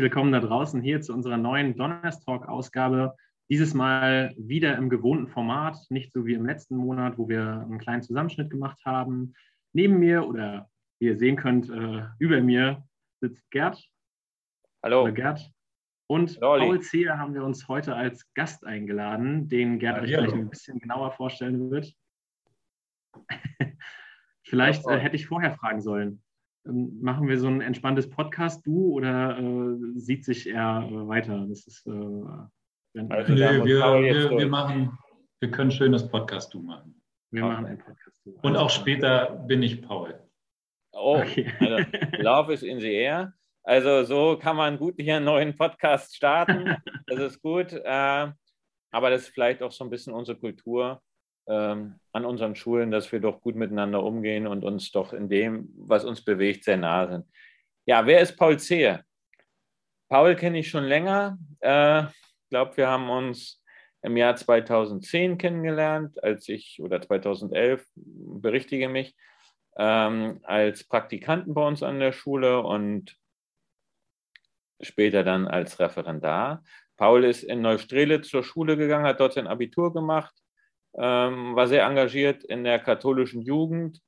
Willkommen da draußen hier zu unserer neuen Donnerstalk-Ausgabe. Dieses Mal wieder im gewohnten Format, nicht so wie im letzten Monat, wo wir einen kleinen Zusammenschnitt gemacht haben. Neben mir oder wie ihr sehen könnt, äh, über mir sitzt Gerd. Hallo. Oder Gerd. Und Hallo, Olli. Paul Zeher haben wir uns heute als Gast eingeladen, den Gerd euch Hallihallo. gleich ein bisschen genauer vorstellen wird. Vielleicht äh, hätte ich vorher fragen sollen. Machen wir so ein entspanntes Podcast-Du oder äh, sieht sich eher äh, weiter? Das ist, äh, wenn, Also, Nee, wir, wir, wir machen, wir können schönes Podcast du machen. wir machen ein Podcast-Du. Und auch später bin ich Paul. Oh, Okay. also, Love is in the air. Also so kann man gut hier einen neuen Podcast starten. Das ist gut. Äh, aber das ist vielleicht auch so ein bisschen unsere Kultur ähm, an unseren Schulen, dass wir doch gut miteinander umgehen und uns doch in dem, was uns bewegt, sehr nah sind. Ja, wer ist Paul Zehe? Paul kenne ich schon länger. Äh, Ich glaube, wir haben uns im Jahr 2010 kennengelernt, als ich, oder 2011, berichtige mich, ähm, als Praktikanten bei uns an der Schule und später dann als Referendar. Paul ist in Neustrelitz zur Schule gegangen, hat dort sein Abitur gemacht, ähm, war sehr engagiert in der katholischen Jugend,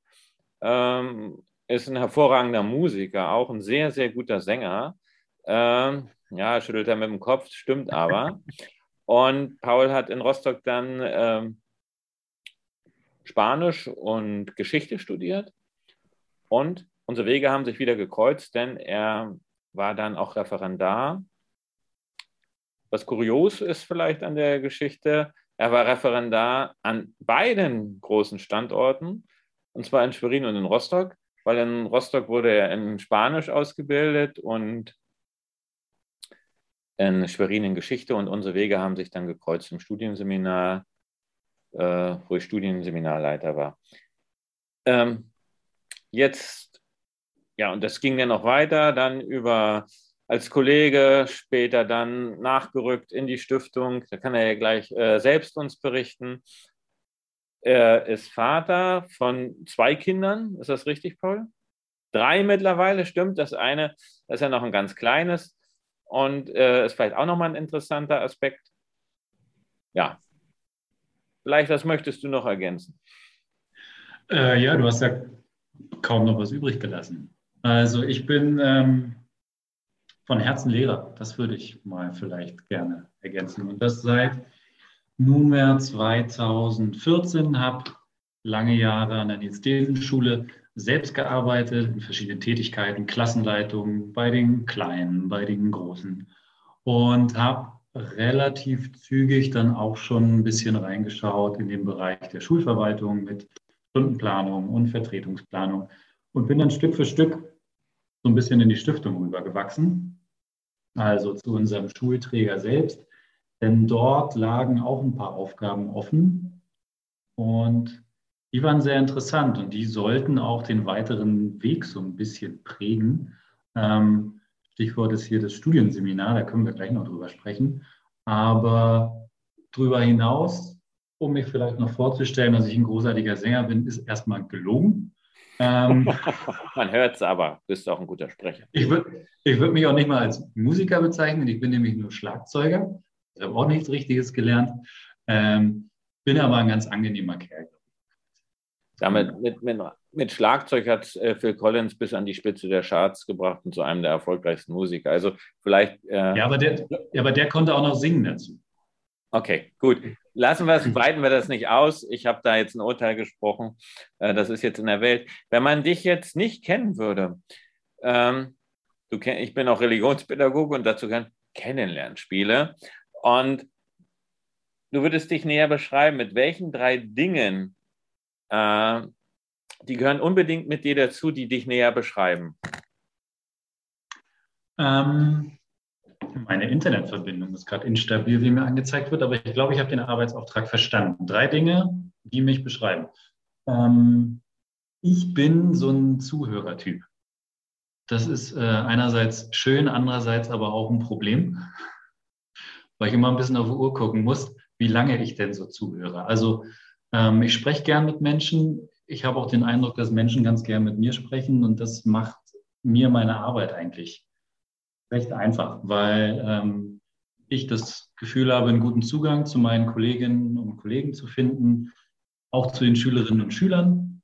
ähm, ist ein hervorragender Musiker, auch ein sehr, sehr guter Sänger. Ähm, ja, schüttelt er mit dem Kopf, stimmt aber. Und Paul hat in Rostock dann ähm, Spanisch und Geschichte studiert. Und unsere Wege haben sich wieder gekreuzt, denn er war dann auch Referendar. Was kurios ist vielleicht an der Geschichte, er war Referendar an beiden großen Standorten, und zwar in Schwerin und in Rostock, weil in Rostock wurde er in Spanisch ausgebildet und in Schwerin in Geschichte und unsere Wege haben sich dann gekreuzt im Studienseminar, äh, wo ich Studienseminarleiter war. Ähm, jetzt, ja, und das ging dann noch weiter, dann über als Kollege, später dann nachgerückt in die Stiftung. Da kann er ja gleich äh, selbst uns berichten. Er ist Vater von zwei Kindern. Ist das richtig, Paul? Drei mittlerweile, stimmt. Das eine, das ist ja noch ein ganz kleines und äh, ist vielleicht auch nochmal ein interessanter Aspekt. Ja. Vielleicht, was möchtest du noch ergänzen? Äh, ja, du hast ja kaum noch was übrig gelassen. Also ich bin ähm, von Herzen Lehrer. Das würde ich mal vielleicht gerne ergänzen. Und das seit nunmehr 2014, habe lange Jahre an der Nils-Desen-Schule selbst gearbeitet, in verschiedenen Tätigkeiten, Klassenleitungen, bei den Kleinen, bei den Großen. Und habe relativ zügig dann auch schon ein bisschen reingeschaut in den Bereich der Schulverwaltung mit Stundenplanung und Vertretungsplanung und bin dann Stück für Stück so ein bisschen in die Stiftung rübergewachsen, also zu unserem Schulträger selbst. Denn dort lagen auch ein paar Aufgaben offen und die waren sehr interessant und die sollten auch den weiteren Weg so ein bisschen prägen. Ähm, Stichwort ist hier das Studienseminar, da können wir gleich noch drüber sprechen. Aber darüber hinaus, um mich vielleicht noch vorzustellen, dass ich ein großartiger Sänger bin, ist erstmal gelungen. Ähm, Man hört es aber, bist auch ein guter Sprecher. ich würde ich würd mich auch nicht mal als Musiker bezeichnen, ich bin nämlich nur Schlagzeuger. Ich habe auch nichts Richtiges gelernt. Ähm, bin aber ein ganz angenehmer Kerl. Damit, mit, mit, mit Schlagzeug hat äh, Phil Collins bis an die Spitze der Charts gebracht und zu einem der erfolgreichsten Musiker. Also vielleicht. Äh, Ja, aber der, ja, aber der konnte auch noch singen dazu. Okay, gut. Lassen wir es, breiten wir das nicht aus. Ich habe da jetzt ein Urteil gesprochen. Äh, das ist jetzt in der Welt. Wenn man dich jetzt nicht kennen würde, ähm, du kenn, ich bin auch Religionspädagoge und dazu kann Kennenlernspiele. Und du würdest dich näher beschreiben, mit welchen drei Dingen, äh, die gehören unbedingt mit dir dazu, die dich näher beschreiben. Ähm, meine Internetverbindung ist gerade instabil, wie mir angezeigt wird, aber ich glaube, ich habe den Arbeitsauftrag verstanden. Drei Dinge, die mich beschreiben. Ähm, ich bin so ein Zuhörertyp. Das ist äh, einerseits schön, andererseits aber auch ein Problem, weil ich immer ein bisschen auf die Uhr gucken muss, wie lange ich denn so zuhöre. Also ähm, ich spreche gern mit Menschen. Ich habe auch den Eindruck, dass Menschen ganz gern mit mir sprechen und das macht mir meine Arbeit eigentlich recht einfach, weil ähm, ich das Gefühl habe, einen guten Zugang zu meinen Kolleginnen und Kollegen zu finden, auch zu den Schülerinnen und Schülern.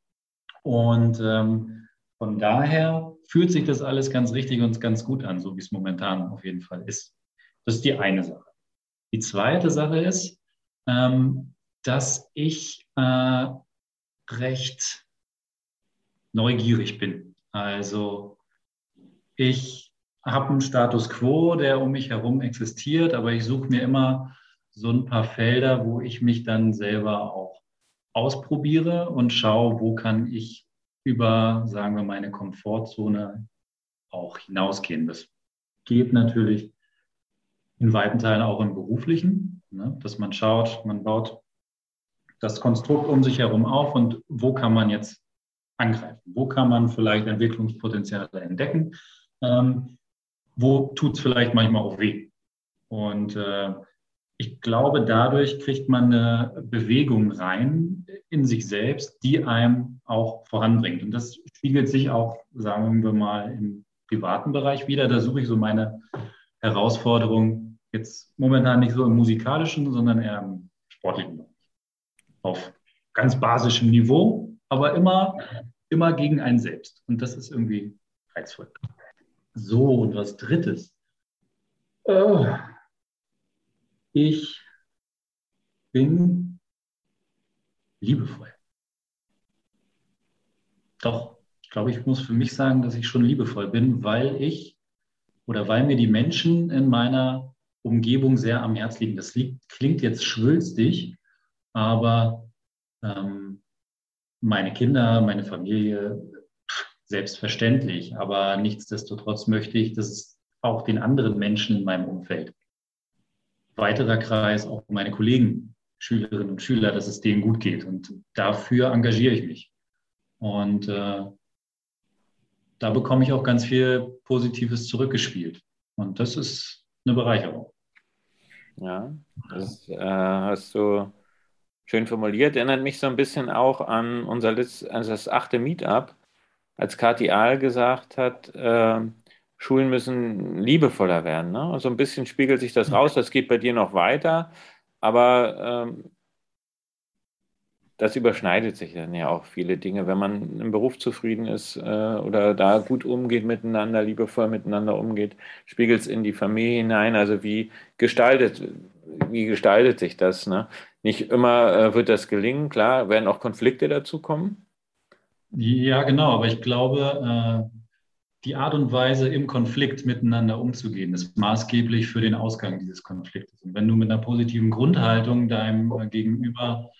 Und ähm, von daher fühlt sich das alles ganz richtig und ganz gut an, so wie es momentan auf jeden Fall ist. Das ist die eine Sache. Die zweite Sache ist, ähm, dass ich äh, recht neugierig bin. Also ich habe einen Status quo, der um mich herum existiert, aber ich suche mir immer so ein paar Felder, wo ich mich dann selber auch ausprobiere und schaue, wo kann ich über, sagen wir, meine Komfortzone auch hinausgehen. Das geht natürlich in weiten Teilen auch im beruflichen, ne? dass man schaut, man baut das Konstrukt um sich herum auf und wo kann man jetzt angreifen? Wo kann man vielleicht Entwicklungspotenziale entdecken? Ähm, wo tut es vielleicht manchmal auch weh? Und äh, ich glaube, dadurch kriegt man eine Bewegung rein in sich selbst, die einem auch voranbringt. Und das spiegelt sich auch, sagen wir mal, im privaten Bereich wieder. Da suche ich so meine Herausforderung jetzt momentan nicht so im musikalischen, sondern eher im sportlichen. Auf ganz basischem Niveau, aber immer, immer gegen einen selbst. Und das ist irgendwie reizvoll. So, und was Drittes. Oh ich bin liebevoll. Doch, ich glaube, ich muss für mich sagen, dass ich schon liebevoll bin, weil ich oder weil mir die Menschen in meiner Umgebung sehr am Herz liegen. Das liegt, klingt jetzt schwülstig, aber ähm, meine Kinder, meine Familie, selbstverständlich. Aber nichtsdestotrotz möchte ich, dass es auch den anderen Menschen in meinem Umfeld weiterer Kreis, auch meine Kollegen, Schülerinnen und Schüler, dass es denen gut geht. Und dafür engagiere ich mich. Und äh, da bekomme ich auch ganz viel Positives zurückgespielt. Und das ist eine Bereicherung. Ja, das äh, hast du schön formuliert. Erinnert mich so ein bisschen auch an unser Letz-, also das achte Meetup, als Kathi Ahl gesagt hat, äh, Schulen müssen liebevoller werden. Ne? Und so ein bisschen spiegelt sich das raus. Das geht bei dir noch weiter, aber ähm, das überschneidet sich dann ja auch viele Dinge. Wenn man im Beruf zufrieden ist äh, oder da gut umgeht miteinander, liebevoll miteinander umgeht, spiegelt es in die Familie hinein. Also wie gestaltet, wie gestaltet sich das? Ne? Nicht immer äh, wird das gelingen, klar, werden auch Konflikte dazu kommen. Ja, genau, aber ich glaube, äh die Art und Weise, im Konflikt miteinander umzugehen, ist maßgeblich für den Ausgang dieses Konfliktes. Und wenn du mit einer positiven Grundhaltung deinem Gegenüber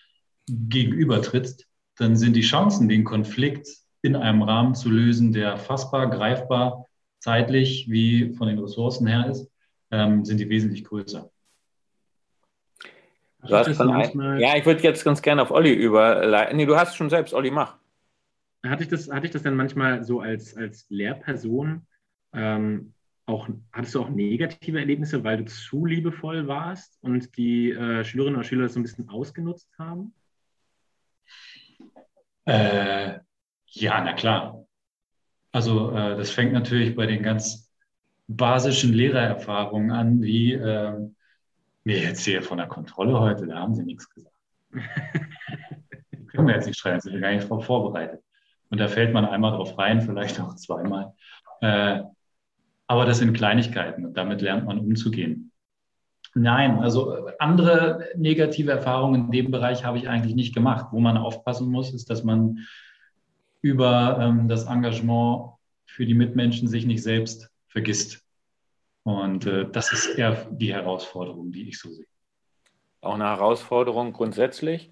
gegenüber trittst, dann sind die Chancen, den Konflikt in einem Rahmen zu lösen, der fassbar, greifbar, zeitlich wie von den Ressourcen her ist, ähm, sind die wesentlich größer. ja, ich würde jetzt ganz gerne auf Olli überleiten. Nee, du hast schon selbst, Olli, mach. Hatte ich das, hatte ich das dann manchmal so als, als Lehrperson ähm, auch, hattest du auch negative Erlebnisse, weil du zu liebevoll warst und die äh, Schülerinnen und Schüler das so ein bisschen ausgenutzt haben? Äh, ja, na klar. Also äh, das fängt natürlich bei den ganz basischen Lehrererfahrungen an, wie äh, mir jetzt hier von der Kontrolle heute, da haben sie nichts gesagt. können wir jetzt nicht schreiben, sind wir gar nicht vorbereitet. Und da fällt man einmal drauf rein, vielleicht auch zweimal. Äh, aber das sind Kleinigkeiten und damit lernt man umzugehen. Nein, also andere negative Erfahrungen in dem Bereich habe ich eigentlich nicht gemacht. Wo man aufpassen muss, ist, dass man über ähm, das Engagement für die Mitmenschen sich nicht selbst vergisst. Und äh, das ist eher die Herausforderung, die ich so sehe. Auch eine Herausforderung grundsätzlich äh,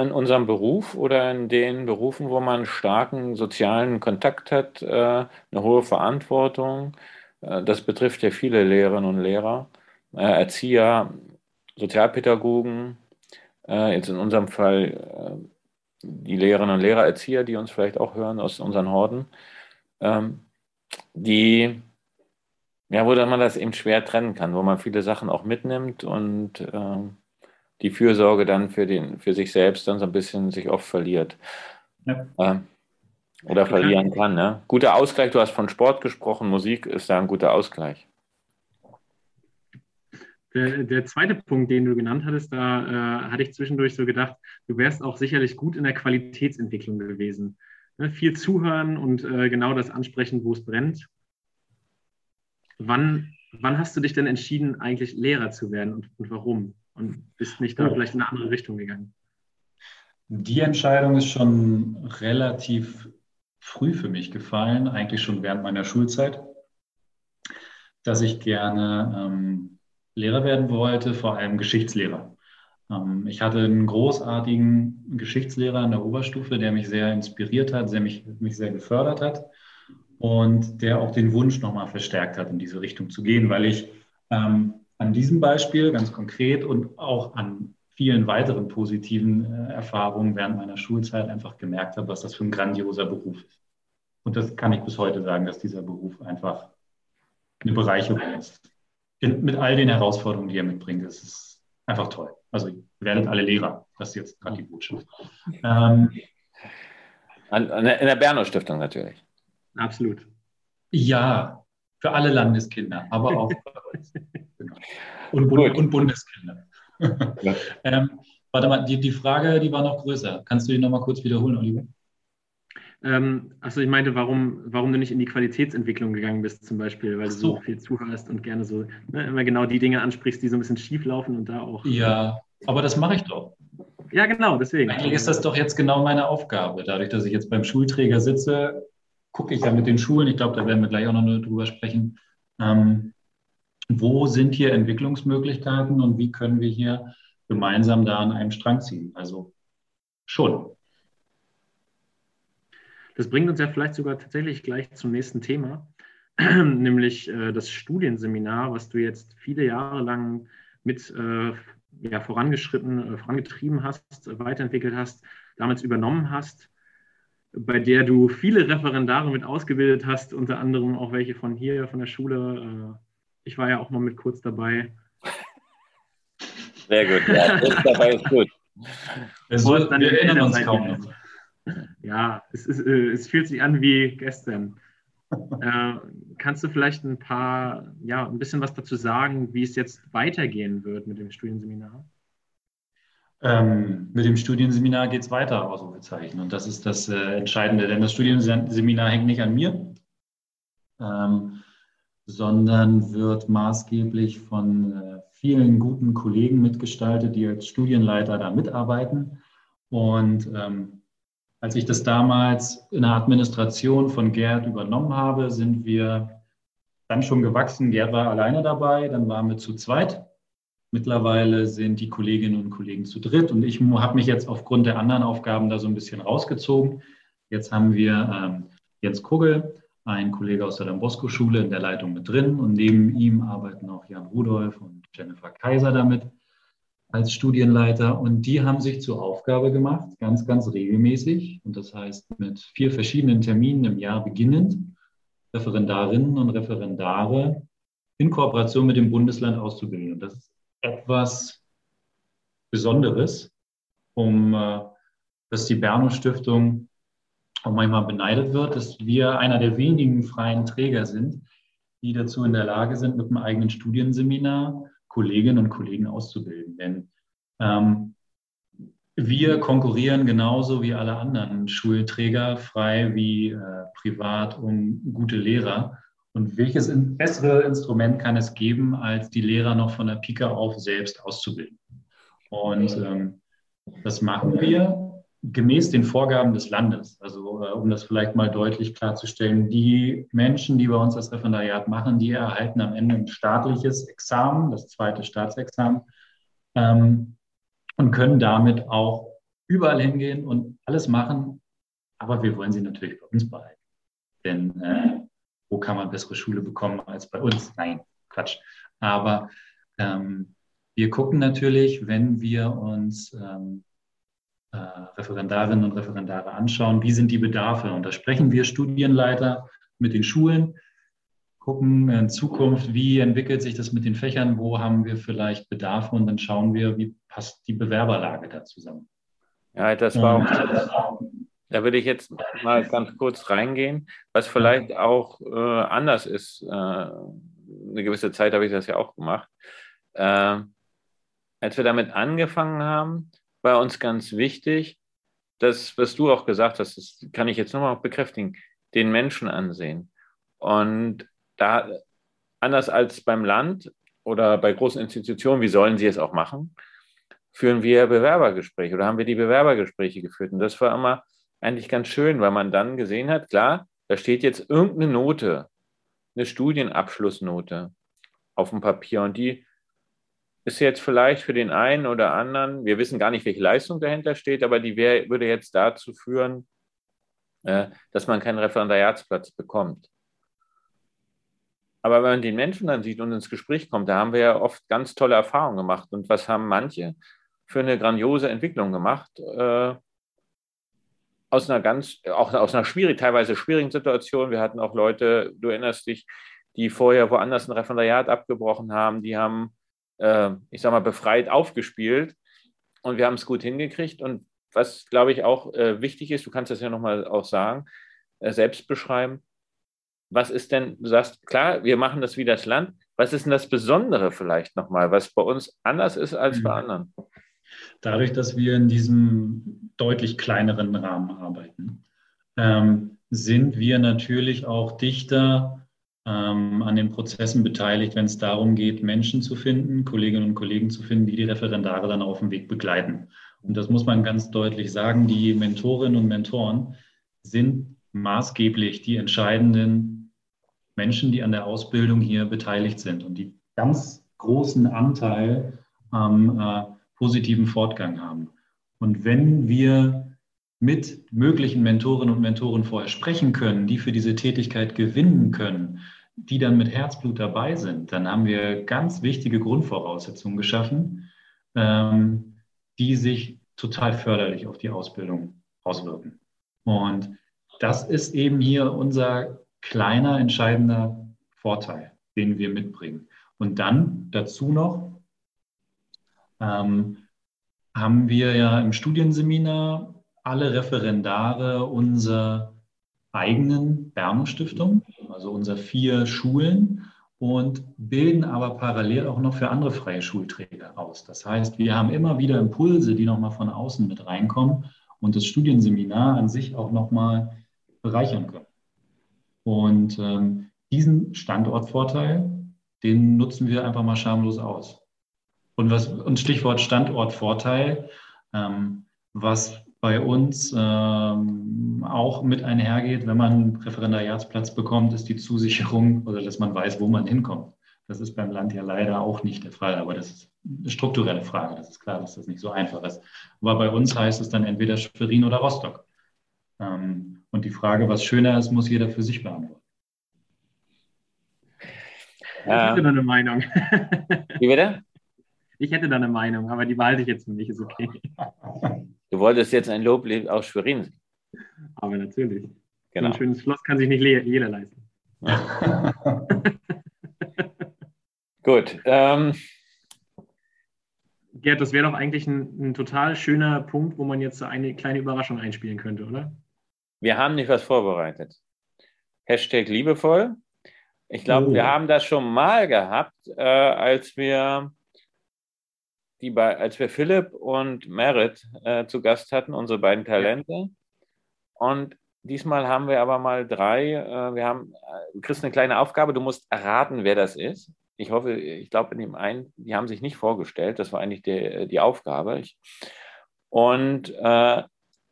in unserem Beruf oder in den Berufen, wo man starken sozialen Kontakt hat, äh, eine hohe Verantwortung. Äh, das betrifft ja viele Lehrerinnen und Lehrer, Erzieher, Sozialpädagogen, jetzt in unserem Fall die Lehrerinnen und Lehrer, Erzieher, die uns vielleicht auch hören aus unseren Horden, ähm, die ja, wo man das eben schwer trennen kann, wo man viele Sachen auch mitnimmt und ähm, die Fürsorge dann für, den, für sich selbst dann so ein bisschen sich oft verliert. Ja. Ähm, Oder verlieren kann. Ne? Guter Ausgleich, du hast von Sport gesprochen, Musik ist da ein guter Ausgleich. Der, der zweite Punkt, den du genannt hattest, da äh, hatte ich zwischendurch so gedacht, du wärst auch sicherlich gut in der Qualitätsentwicklung gewesen. Ne? Viel zuhören und äh, genau das ansprechen, wo es brennt. Wann, wann hast du dich denn entschieden, eigentlich Lehrer zu werden und, und warum? Und bist nicht da oh. vielleicht in eine andere Richtung gegangen? Die Entscheidung ist schon relativ früh für mich gefallen, eigentlich schon während meiner Schulzeit, dass ich gerne ähm, Lehrer werden wollte, vor allem Geschichtslehrer. Ähm, ich hatte einen großartigen Geschichtslehrer an der Oberstufe, der mich sehr inspiriert hat, der mich, mich sehr gefördert hat und der auch den Wunsch nochmal verstärkt hat, in diese Richtung zu gehen, weil ich ähm, an diesem Beispiel ganz konkret und auch an vielen weiteren positiven äh, Erfahrungen während meiner Schulzeit einfach gemerkt habe, was das für ein grandioser Beruf ist. Und das kann ich bis heute sagen, dass dieser Beruf einfach eine Bereicherung ist. In, mit all den Herausforderungen, die er mitbringt, es ist einfach toll. Also ihr werdet alle Lehrer, das ist jetzt gerade die Botschaft. Ähm, an, an der, in der Berner Stiftung natürlich. Absolut. Ja, für alle Landeskinder, aber auch bei uns. Genau. Und, Bund, und Bundeskinder. Ja. ähm, warte mal, die, die Frage, die war noch größer. Kannst du die nochmal kurz wiederholen, Oliver? Ähm, achso, ich meinte, warum, warum du nicht in die Qualitätsentwicklung gegangen bist, zum Beispiel, weil so. du so viel zuhörst und gerne so ne, immer genau die Dinge ansprichst, die so ein bisschen schief laufen und da auch. Ja, aber das mache ich doch. Ja, genau, deswegen. Eigentlich ist das doch jetzt genau meine Aufgabe. Dadurch, dass ich jetzt beim Schulträger sitze, gucke ich ja mit den Schulen, ich glaube, da werden wir gleich auch noch drüber sprechen, ähm, wo sind hier Entwicklungsmöglichkeiten und wie können wir hier gemeinsam da an einem Strang ziehen. Also schon. Das bringt uns ja vielleicht sogar tatsächlich gleich zum nächsten Thema, nämlich äh, das Studienseminar, was du jetzt viele Jahre lang mit äh, ja, vorangeschritten, äh, vorangetrieben hast, weiterentwickelt hast, damals übernommen hast, bei der du viele Referendare mit ausgebildet hast, unter anderem auch welche von hier, von der Schule. Äh, ich war ja auch mal mit kurz dabei. Sehr gut, ja, kurz dabei ist gut. Es wird, wir erinnern uns kaum noch. Ja, es, ist, äh, es fühlt sich an wie gestern. Äh, kannst du vielleicht ein paar, ja, ein bisschen was dazu sagen, wie es jetzt weitergehen wird mit dem Studienseminar? Ähm, mit dem Studienseminar geht es weiter, Ausrufezeichen. Und das ist das äh, Entscheidende, denn das Studienseminar hängt nicht an mir, ähm, sondern wird maßgeblich von äh, vielen guten Kollegen mitgestaltet, die als Studienleiter da mitarbeiten. Und ähm, als ich das damals in der Administration von Gerd übernommen habe, sind wir dann schon gewachsen. Gerd war alleine dabei, dann waren wir zu zweit. Mittlerweile sind die Kolleginnen und Kollegen zu dritt und ich habe mich jetzt aufgrund der anderen Aufgaben da so ein bisschen rausgezogen. Jetzt haben wir ähm, Jens Kugel, ein Kollege aus der Lambrosco-Schule in der Leitung mit drin und neben ihm arbeiten auch Jan Rudolf und Jennifer Kaiser damit als Studienleiter und die haben sich zur Aufgabe gemacht, ganz, ganz regelmäßig und das heißt mit vier verschiedenen Terminen im Jahr beginnend, Referendarinnen und Referendare in Kooperation mit dem Bundesland auszubilden. Und das ist etwas Besonderes, um äh, dass die Berno Stiftung auch manchmal beneidet wird, dass wir einer der wenigen freien Träger sind, die dazu in der Lage sind, mit einem eigenen Studienseminar Kolleginnen und Kollegen auszubilden. Denn ähm, wir konkurrieren genauso wie alle anderen Schulträger frei wie äh, privat um gute Lehrer. Und welches bessere Instrument kann es geben, als die Lehrer noch von der Pike auf selbst auszubilden? Und ähm, das machen wir gemäß den Vorgaben des Landes. Also äh, um das vielleicht mal deutlich klarzustellen, die Menschen, die bei uns das Referendariat machen, die erhalten am Ende ein staatliches Examen, das zweite Staatsexamen, ähm, und können damit auch überall hingehen und alles machen. Aber wir wollen sie natürlich bei uns behalten. Denn äh, wo kann man bessere Schule bekommen als bei uns? Nein, Quatsch. Aber ähm, wir gucken natürlich, wenn wir uns ähm, äh, Referendarinnen und Referendare anschauen, wie sind die Bedarfe? Und da sprechen wir Studienleiter mit den Schulen, gucken in Zukunft, wie entwickelt sich das mit den Fächern, wo haben wir vielleicht Bedarfe und dann schauen wir, wie passt die Bewerberlage da zusammen. Ja, das war auch, da würde ich jetzt mal ganz kurz reingehen, was vielleicht auch äh, anders ist. Äh, eine gewisse Zeit habe ich das ja auch gemacht. Äh, als wir damit angefangen haben, war uns ganz wichtig, das, was du auch gesagt hast, das kann ich jetzt nochmal bekräftigen, den Menschen ansehen. Und da, anders als beim Land oder bei großen Institutionen, wie sollen sie es auch machen, führen wir Bewerbergespräche oder haben wir die Bewerbergespräche geführt. Und das war immer eigentlich ganz schön, weil man dann gesehen hat, klar, da steht jetzt irgendeine Note, eine Studienabschlussnote auf dem Papier und die ist jetzt vielleicht für den einen oder anderen, wir wissen gar nicht, welche Leistung dahinter steht, aber die wär, würde jetzt dazu führen, äh, dass man keinen Referendariatsplatz bekommt. Aber wenn man den Menschen dann sieht und ins Gespräch kommt, da haben wir ja oft ganz tolle Erfahrungen gemacht. Und was haben manche für eine grandiose Entwicklung gemacht? Äh, aus einer ganz, auch aus einer schwierig, teilweise schwierigen Situation. Wir hatten auch Leute, du erinnerst dich, die vorher woanders ein Referendariat abgebrochen haben, die haben, äh, ich sag mal, befreit aufgespielt und wir haben es gut hingekriegt. Und was, glaube ich, auch äh, wichtig ist, du kannst das ja nochmal auch sagen, äh, selbst beschreiben, was ist denn, du sagst, klar, wir machen das wie das Land, was ist denn das Besondere vielleicht nochmal, was bei uns anders ist als bei mhm. anderen? Dadurch, dass wir in diesem deutlich kleineren Rahmen arbeiten, ähm, sind wir natürlich auch dichter ähm, an den Prozessen beteiligt, wenn es darum geht, Menschen zu finden, Kolleginnen und Kollegen zu finden, die die Referendare dann auf dem Weg begleiten. Und das muss man ganz deutlich sagen, die Mentorinnen und Mentoren sind maßgeblich die entscheidenden Menschen, die an der Ausbildung hier beteiligt sind und die ganz großen Anteil am äh, positiven Fortgang haben. Und wenn wir mit möglichen Mentorinnen und Mentoren vorher sprechen können, die für diese Tätigkeit gewinnen können, die dann mit Herzblut dabei sind, dann haben wir ganz wichtige Grundvoraussetzungen geschaffen, ähm, die sich total förderlich auf die Ausbildung auswirken. Und das ist eben hier unser kleiner, entscheidender Vorteil, den wir mitbringen. Und dann dazu noch ähm, haben wir ja im Studienseminar alle Referendare unserer eigenen Bernung-Stiftung, also unserer vier Schulen und bilden aber parallel auch noch für andere freie Schulträger aus. Das heißt, wir haben immer wieder Impulse, die nochmal von außen mit reinkommen und das Studienseminar an sich auch nochmal bereichern können. Und ähm, diesen Standortvorteil, den nutzen wir einfach mal schamlos aus. Und, was, und Stichwort Standortvorteil, ähm, was bei uns ähm, auch mit einhergeht, wenn man einen Referendariatsplatz bekommt, ist die Zusicherung oder dass man weiß, wo man hinkommt. Das ist beim Land ja leider auch nicht der Fall, aber das ist eine strukturelle Frage. Das ist klar, dass das nicht so einfach ist. Aber bei uns heißt es dann entweder Schwerin oder Rostock. Ähm, und die Frage, was schöner ist, muss jeder für sich beantworten. Ich hätte da eine Meinung. Wie bitte? Ich hätte da eine Meinung, aber die behalte ich jetzt für mich, ist okay. Du wolltest jetzt ein Lob aus Schwerin. Aber natürlich. Genau. So ein schönes Schloss kann sich nicht jeder leisten. Gut. Ähm, Gerd, das wäre doch eigentlich ein, ein, total schöner Punkt, wo man jetzt eine kleine Überraschung einspielen könnte, oder? Wir haben nicht was vorbereitet. Hashtag liebevoll. Ich glaube, oh. wir haben das schon mal gehabt, äh, als wir die bei, als wir Philipp und Merit äh, zu Gast hatten, unsere beiden Talente. Und diesmal haben wir aber mal drei. Äh, wir haben, äh, du kriegst eine kleine Aufgabe, du musst erraten, wer das ist. Ich hoffe, ich glaube, in dem einen, die haben sich nicht vorgestellt, das war eigentlich die, die Aufgabe. Ich, und äh,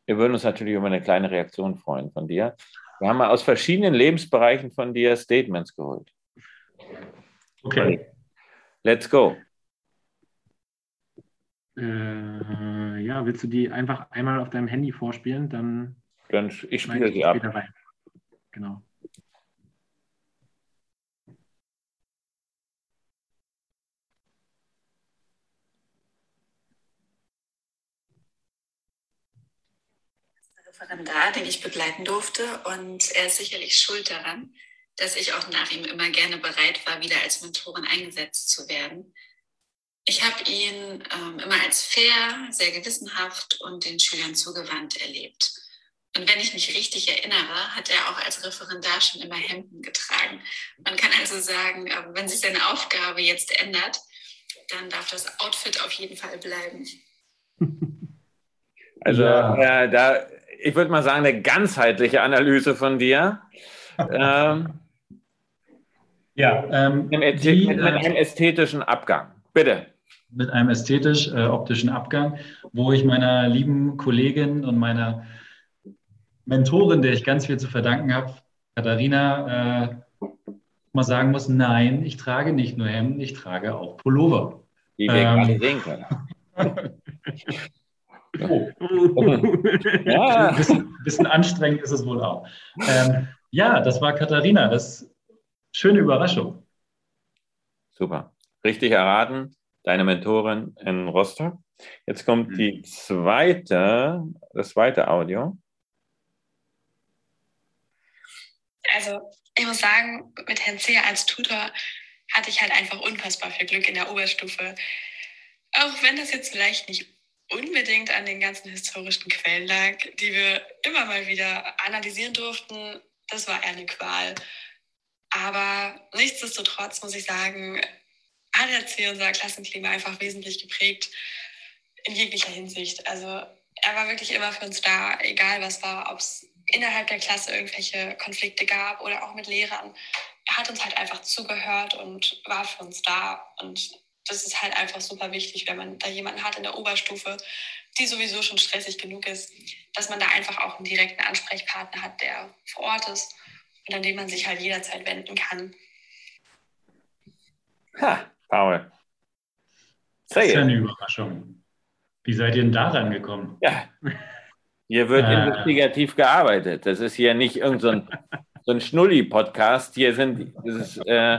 wir würden uns natürlich über eine kleine Reaktion freuen von dir. Wir haben mal aus verschiedenen Lebensbereichen von dir Statements geholt. Okay. Let's go. Äh, ja, willst du die einfach einmal auf deinem Handy vorspielen? Dann, Dann ich spiele sie ab. Rein. Genau. Referendar, den ich begleiten durfte. Und er ist sicherlich schuld daran, dass ich auch nach ihm immer gerne bereit war, wieder als Mentorin eingesetzt zu werden. Ich habe ihn ähm, immer als fair, sehr gewissenhaft und den Schülern zugewandt erlebt. Und wenn ich mich richtig erinnere, hat er auch als Referendar schon immer Hemden getragen. Man kann also sagen, ähm, wenn sich seine Aufgabe jetzt ändert, dann darf das Outfit auf jeden Fall bleiben. Also ja. äh, da, ich würde mal sagen, eine ganzheitliche Analyse von dir. ähm, ja, ähm, mit, die, mit, mit, einem ästhetischen Abgang. Bitte. Mit einem ästhetisch-optischen äh, Abgang, wo ich meiner lieben Kollegin und meiner Mentorin, der ich ganz viel zu verdanken habe, Katharina, äh, mal sagen muss, nein, ich trage nicht nur Hemden, ich trage auch Pullover. Wie wir ähm, gerade sehen können. oh. ja. Ein bisschen, bisschen, anstrengend ist es wohl auch. Ähm, ja, das war Katharina. Das schöne Überraschung. Super. Richtig erraten. Deine Mentorin in Rostock. Jetzt kommt die mhm. zweite, das zweite Audio. Also ich muss sagen, mit Herrn Zeher als Tutor hatte ich halt einfach unfassbar viel Glück in der Oberstufe. Auch wenn das jetzt vielleicht nicht unbedingt an den ganzen historischen Quellen lag, die wir immer mal wieder analysieren durften. Das war eher eine Qual. Aber nichtsdestotrotz muss ich sagen, hat der C unser Klassenklima einfach wesentlich geprägt in jeglicher Hinsicht. Also er war wirklich immer für uns da, egal was war, ob es innerhalb der Klasse irgendwelche Konflikte gab oder auch mit Lehrern. Er hat uns halt einfach zugehört und war für uns da. Und das ist halt einfach super wichtig, wenn man da jemanden hat in der Oberstufe, die sowieso schon stressig genug ist, dass man da einfach auch einen direkten Ansprechpartner hat, der vor Ort ist und an den man sich halt jederzeit wenden kann. Ha, Paul. Das ist ja eine Überraschung. Wie seid ihr denn daran gekommen? Ja, hier wird äh. investigativ gearbeitet. Das ist hier nicht irgendein so ein, Schnulli-Podcast. Hier sind das ist, äh,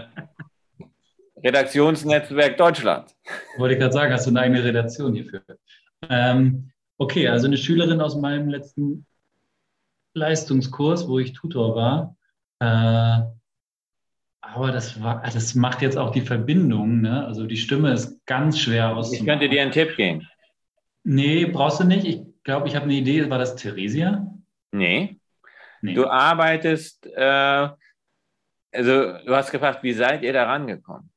Redaktionsnetzwerk Deutschland. Wollte ich gerade sagen, hast du eine eigene Redaktion hierfür? Ähm, okay, also eine Schülerin aus meinem letzten Leistungskurs, wo ich Tutor war. Äh, aber das, war, das macht jetzt auch die Verbindung. Ne? Also die Stimme ist ganz schwer auszumachen. Ich könnte dir einen Tipp geben. Nee, brauchst du nicht. Ich glaube, ich habe eine Idee. War das Theresia? Nee. nee. Du arbeitest, äh, also du hast gefragt, wie seid ihr da rangekommen?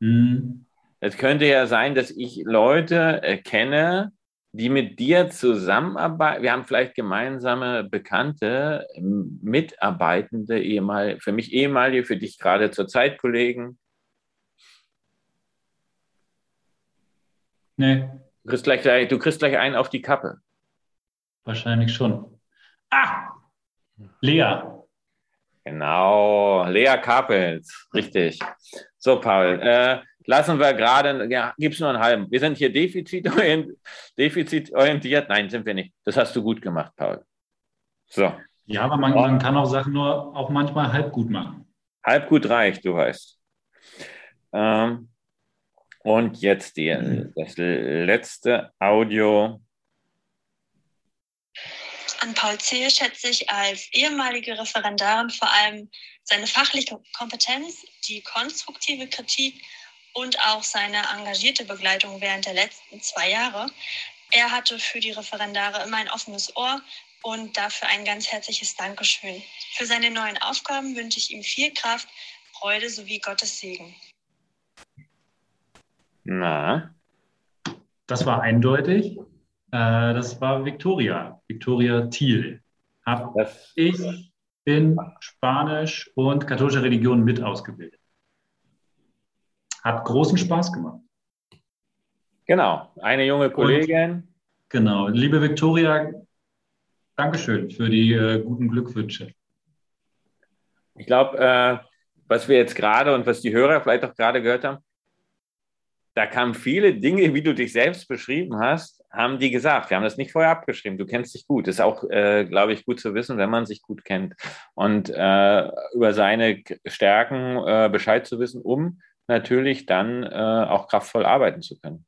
Hm. Es könnte ja sein, dass ich Leute äh, kenne, die mit dir zusammenarbeiten. Wir haben vielleicht gemeinsame Bekannte, Mitarbeitende, ehemal, für mich ehemalige, für dich gerade zur Zeit Kollegen. Nee. Du kriegst, gleich, du kriegst gleich einen auf die Kappe. Wahrscheinlich schon. Ah! Lea. Genau, Lea Kapels, richtig. So, Paul, äh, lassen wir gerade, ja, gibt es nur einen halben. Wir sind hier defizitorientiert, defizitorientiert. Nein, sind wir nicht. Das hast du gut gemacht, Paul. So. Ja, aber man, man kann auch Sachen nur auch manchmal halb gut machen. Halb gut reicht, du weißt. Ähm, und jetzt die, das letzte Audio an Paul Zehe schätze ich als ehemalige Referendarin vor allem seine fachliche Kompetenz, die konstruktive Kritik und auch seine engagierte Begleitung während der letzten zwei Jahre. Er hatte für die Referendare immer ein offenes Ohr und dafür ein ganz herzliches Dankeschön. Für seine neuen Aufgaben wünsche ich ihm viel Kraft, Freude sowie Gottes Segen. Na? Das war eindeutig. Äh, das war Victoria, Victoria Thiel. Ich in Spanisch und katholischer Religion mit ausgebildet. Hat großen Spaß gemacht. Genau, eine junge Kollegin. Und, genau, liebe Victoria, Dankeschön für die äh, guten Glückwünsche. Ich glaube, äh, was wir jetzt gerade und was die Hörer vielleicht auch gerade gehört haben, da kamen viele Dinge, wie du dich selbst beschrieben hast, haben die gesagt. Wir haben das nicht vorher abgeschrieben. Du kennst dich gut. Das ist auch, äh, glaube ich, gut zu wissen, wenn man sich gut kennt. Und äh, über seine Stärken äh, Bescheid zu wissen, um natürlich dann äh, auch kraftvoll arbeiten zu können.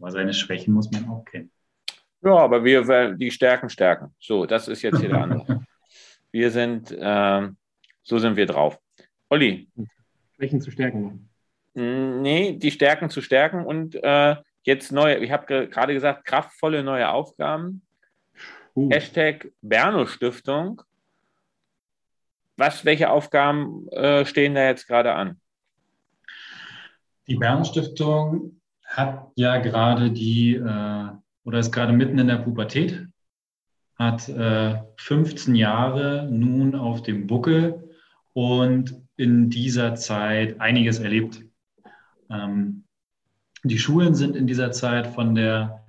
Aber seine Schwächen muss man auch kennen. Ja, aber wir, die Stärken stärken. So, das ist jetzt hier der andere. Wir sind, ähm, so sind wir drauf. Olli. Schwächen zu stärken. Nee, die Stärken zu stärken und äh, jetzt neue, ich habe gerade gesagt, kraftvolle neue Aufgaben. Uh. Hashtag Berno Stiftung. Was, welche Aufgaben äh, stehen da jetzt gerade an? Die Berno Stiftung hat ja gerade die, äh, oder ist gerade mitten in der Pubertät, hat äh, 15 Jahre nun auf dem Buckel und in dieser Zeit einiges erlebt. Ähm, die Schulen sind in dieser Zeit von der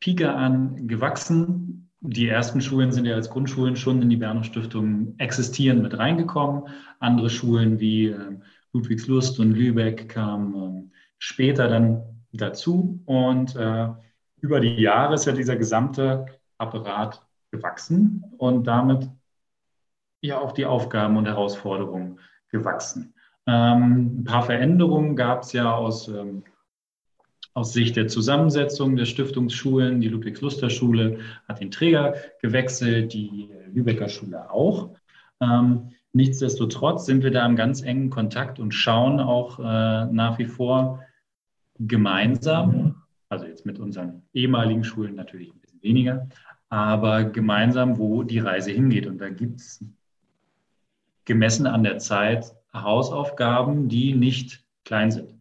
Pike an gewachsen. Die ersten Schulen sind ja als Grundschulen schon in die Berner Stiftung existieren mit reingekommen. Andere Schulen wie äh, Ludwigslust und Lübeck kamen äh, später dann dazu. Und äh, über die Jahre ist ja dieser gesamte Apparat gewachsen und damit ja auch die Aufgaben und Herausforderungen gewachsen. Ähm, ein paar Veränderungen gab es ja aus, ähm, aus Sicht der Zusammensetzung der Stiftungsschulen. Die Ludwigs-Luster-Schule hat den Träger gewechselt, die Lübecker Schule auch. Ähm, nichtsdestotrotz sind wir da im ganz engen Kontakt und schauen auch äh, nach wie vor gemeinsam, also jetzt mit unseren ehemaligen Schulen natürlich ein bisschen weniger, aber gemeinsam, wo die Reise hingeht. Und da gibt es gemessen an der Zeit Hausaufgaben, die nicht klein sind.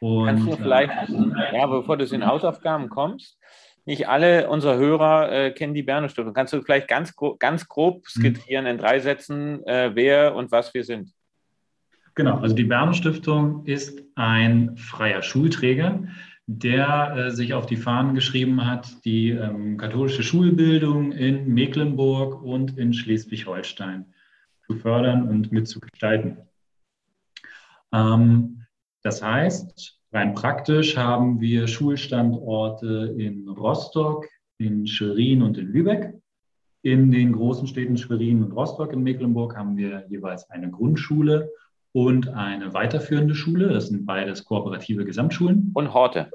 Und, Kannst du vielleicht, äh, ja, bevor du zu den Hausaufgaben kommst, nicht alle unserer Hörer äh, kennen die Berner Stiftung. Kannst du vielleicht ganz, ganz grob mhm. skizzieren in drei Sätzen, äh, wer und was wir sind? Genau, also die Berner Stiftung ist ein freier Schulträger, der äh, sich auf die Fahnen geschrieben hat, die ähm, katholische Schulbildung in Mecklenburg und in Schleswig-Holstein zu fördern und mitzugestalten. Ähm, das heißt, rein praktisch haben wir Schulstandorte in Rostock, in Schwerin und in Lübeck. In den großen Städten Schwerin und Rostock in Mecklenburg haben wir jeweils eine Grundschule und eine weiterführende Schule. Das sind beides kooperative Gesamtschulen. Und Horte.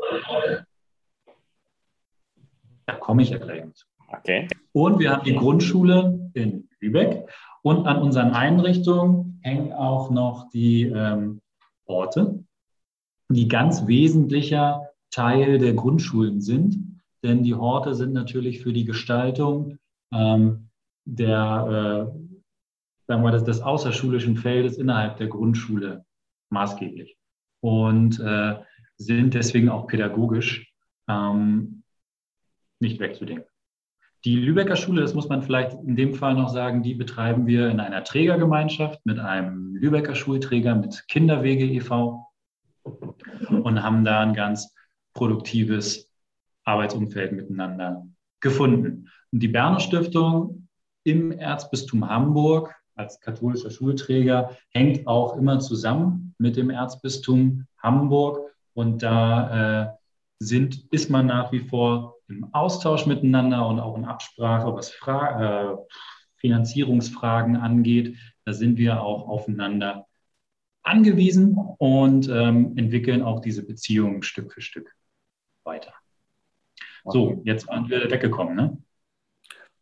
Da komme ich ja gleich zu. Okay. Und wir haben die Grundschule in Lübeck. Und an unseren Einrichtungen hängen auch noch die ähm, Orte, die ganz wesentlicher Teil der Grundschulen sind. Denn die Horte sind natürlich für die Gestaltung ähm, der, äh, sagen wir, des, des außerschulischen Feldes innerhalb der Grundschule maßgeblich und äh, sind deswegen auch pädagogisch ähm, nicht wegzudenken. Die Lübecker Schule, das muss man vielleicht in dem Fall noch sagen, die betreiben wir in einer Trägergemeinschaft mit einem Lübecker Schulträger, mit Kinderwege e.V. und haben da ein ganz produktives Arbeitsumfeld miteinander gefunden. Und die Berner Stiftung im Erzbistum Hamburg als katholischer Schulträger hängt auch immer zusammen mit dem Erzbistum Hamburg und da äh, sind, ist man nach wie vor im Austausch miteinander und auch in Absprache, was Fra äh, Finanzierungsfragen angeht. Da sind wir auch aufeinander angewiesen und ähm, entwickeln auch diese Beziehungen Stück für Stück weiter. So, jetzt waren wir weggekommen, ne?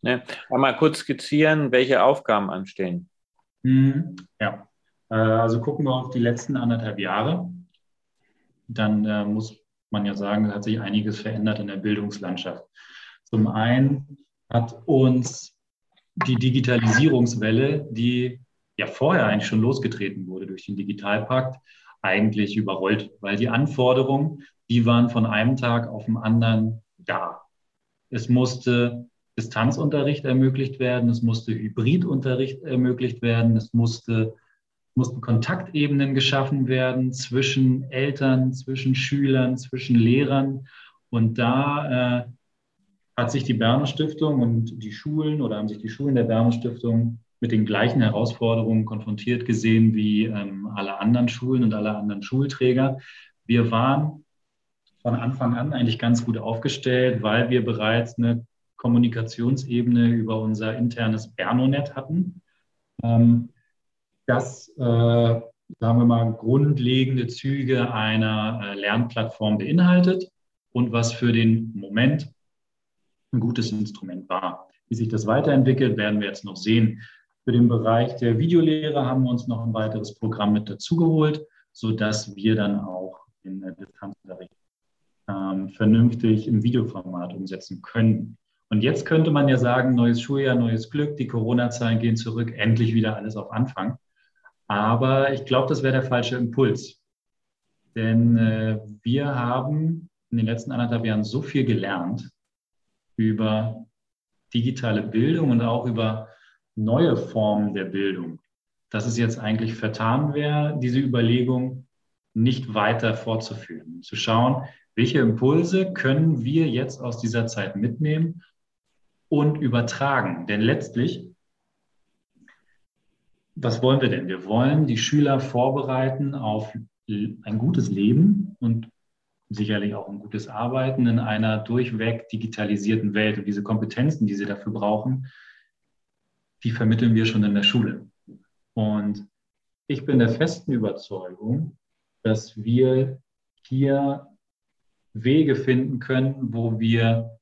Ne, mal kurz skizzieren, welche Aufgaben anstehen. Hm, ja, äh, also gucken wir auf die letzten anderthalb Jahre. Dann äh, muss man ja sagen, es hat sich einiges verändert in der Bildungslandschaft. Zum einen hat uns die Digitalisierungswelle, die ja vorher eigentlich schon losgetreten wurde durch den Digitalpakt, eigentlich überrollt, weil die Anforderungen, die waren von einem Tag auf den anderen da. Es musste Distanzunterricht ermöglicht werden, es musste Hybridunterricht ermöglicht werden, es musste mussten Kontaktebenen geschaffen werden zwischen Eltern, zwischen Schülern, zwischen Lehrern. Und da äh, hat sich die Berner Stiftung und die Schulen oder haben sich die Schulen der Berner Stiftung mit den gleichen Herausforderungen konfrontiert gesehen wie ähm, alle anderen Schulen und alle anderen Schulträger. Wir waren von Anfang an eigentlich ganz gut aufgestellt, weil wir bereits eine Kommunikationsebene über unser internes Bernonet hatten. Ähm, das, äh, sagen wir mal, grundlegende Züge einer äh, Lernplattform beinhaltet und was für den Moment ein gutes Instrument war. Wie sich das weiterentwickelt, werden wir jetzt noch sehen. Für den Bereich der Videolehre haben wir uns noch ein weiteres Programm mit dazugeholt, sodass wir dann auch den Distanzunterricht ähm, vernünftig im Videoformat umsetzen können. Und jetzt könnte man ja sagen, neues Schuljahr, neues Glück, die Corona-Zahlen gehen zurück, endlich wieder alles auf Anfang. Aber ich glaube, das wäre der falsche Impuls. Denn äh, wir haben in den letzten anderthalb Jahren so viel gelernt über digitale Bildung und auch über neue Formen der Bildung, dass es jetzt eigentlich vertan wäre, diese Überlegung nicht weiter fortzuführen. Zu schauen, welche Impulse können wir jetzt aus dieser Zeit mitnehmen und übertragen. Denn letztlich, was wollen wir denn? Wir wollen die Schüler vorbereiten auf ein gutes Leben und sicherlich auch ein gutes Arbeiten in einer durchweg digitalisierten Welt. Und diese Kompetenzen, die sie dafür brauchen, die vermitteln wir schon in der Schule. Und ich bin der festen Überzeugung, dass wir hier Wege finden können, wo wir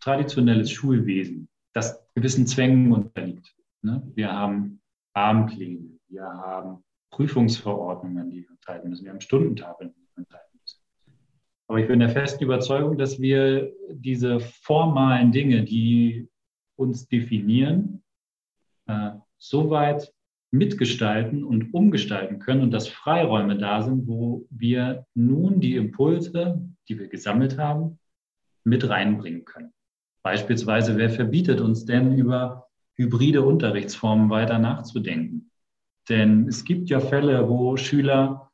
traditionelles Schulwesen, das gewissen Zwängen unterliegt. Ne? Wir haben Abendpläne, wir haben Prüfungsverordnungen, die wir enthalten müssen. Wir haben Stundentafeln, die wir enthalten müssen. Aber ich bin der festen Überzeugung, dass wir diese formalen Dinge, die uns definieren, äh, so weit mitgestalten und umgestalten können und dass Freiräume da sind, wo wir nun die Impulse, die wir gesammelt haben, mit reinbringen können. Beispielsweise, wer verbietet uns denn über hybride Unterrichtsformen weiter nachzudenken? Denn es gibt ja Fälle, wo Schüler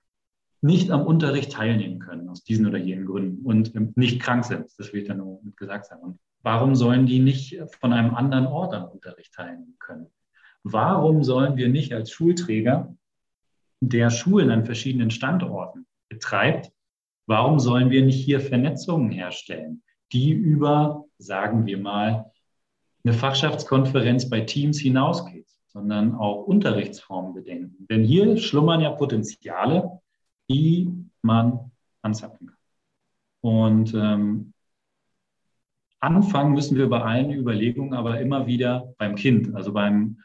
nicht am Unterricht teilnehmen können, aus diesen oder jenen Gründen und nicht krank sind. Das will ich dann nur mit gesagt haben. Und warum sollen die nicht von einem anderen Ort am Unterricht teilnehmen können? Warum sollen wir nicht als Schulträger, der Schulen an verschiedenen Standorten betreibt, warum sollen wir nicht hier Vernetzungen herstellen, die über, sagen wir mal, eine Fachschaftskonferenz bei Teams hinausgeht? sondern auch Unterrichtsformen bedenken. Denn hier schlummern ja Potenziale, die man anzapfen kann. Und ähm, anfangen müssen wir bei allen Überlegungen aber immer wieder beim Kind, also beim,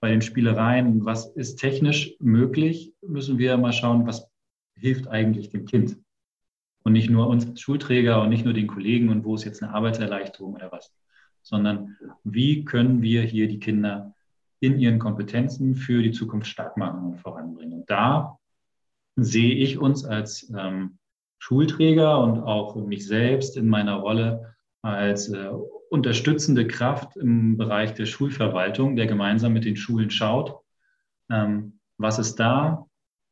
bei den Spielereien. Was ist technisch möglich, müssen wir mal schauen, was hilft eigentlich dem Kind. Und nicht nur uns als Schulträger und nicht nur den Kollegen und wo ist jetzt eine Arbeitserleichterung oder was, sondern wie können wir hier die Kinder in ihren Kompetenzen für die Zukunft stark machen und voranbringen. Und da sehe ich uns als ähm, Schulträger und auch mich selbst in meiner Rolle als äh, unterstützende Kraft im Bereich der Schulverwaltung, der gemeinsam mit den Schulen schaut, ähm, was ist da,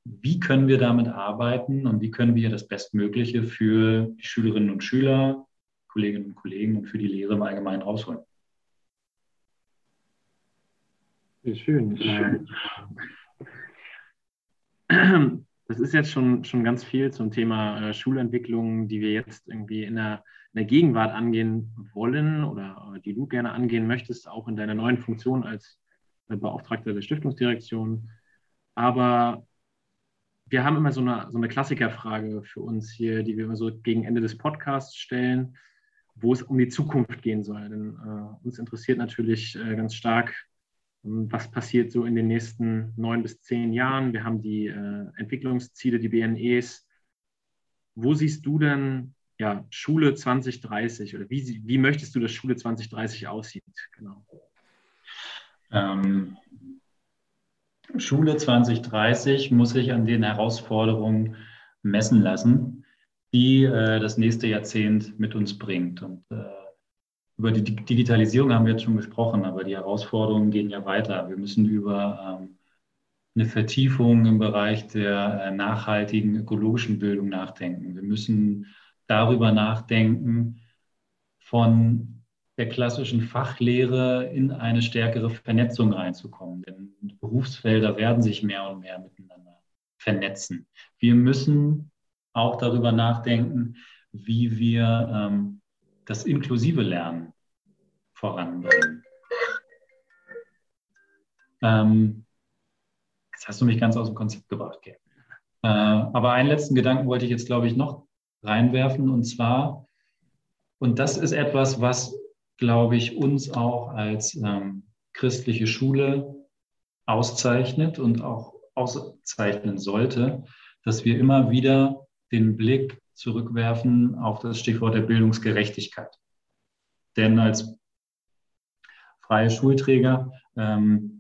wie können wir damit arbeiten und wie können wir das Bestmögliche für die Schülerinnen und Schüler, Kolleginnen und Kollegen und für die Lehre im Allgemeinen rausholen. Schön. Das ist jetzt schon, schon ganz viel zum Thema äh, Schulentwicklung, die wir jetzt irgendwie in der, in der Gegenwart angehen wollen oder die du gerne angehen möchtest, auch in deiner neuen Funktion als Beauftragter der Stiftungsdirektion. Aber wir haben immer so eine, so eine Klassikerfrage für uns hier, die wir immer so gegen Ende des Podcasts stellen, wo es um die Zukunft gehen soll. Denn äh, uns interessiert natürlich äh, ganz stark, ähm, was passiert so in den nächsten neun bis zehn Jahren. Wir haben die äh, Entwicklungsziele, die BNEs. Wo siehst du denn ja, Schule 2030 oder wie, wie möchtest du, dass Schule 2030 aussieht? Genau. Ähm, Schule 2030 muss sich an den Herausforderungen messen lassen, die äh, das nächste Jahrzehnt mit uns bringt. Und äh, über die Digitalisierung haben wir jetzt schon gesprochen, aber die Herausforderungen gehen ja weiter. Wir müssen über ähm, eine Vertiefung im Bereich der äh, nachhaltigen ökologischen Bildung nachdenken. Wir müssen darüber nachdenken, von der klassischen Fachlehre in eine stärkere Vernetzung reinzukommen. Denn Berufsfelder werden sich mehr und mehr miteinander vernetzen. Wir müssen auch darüber nachdenken, wie wir ähm, das inklusive Lernen voranbringen. Ähm, jetzt hast du mich ganz aus dem Konzept gebracht, Gabe. Äh, aber einen letzten Gedanken wollte ich jetzt, glaube ich, noch reinwerfen. Und zwar, und das ist etwas, was, glaube ich, uns auch als ähm, christliche Schule auszeichnet und auch auszeichnen sollte, dass wir immer wieder den Blick zurückwerfen auf das Stichwort der Bildungsgerechtigkeit. Denn als freie Schulträger ähm,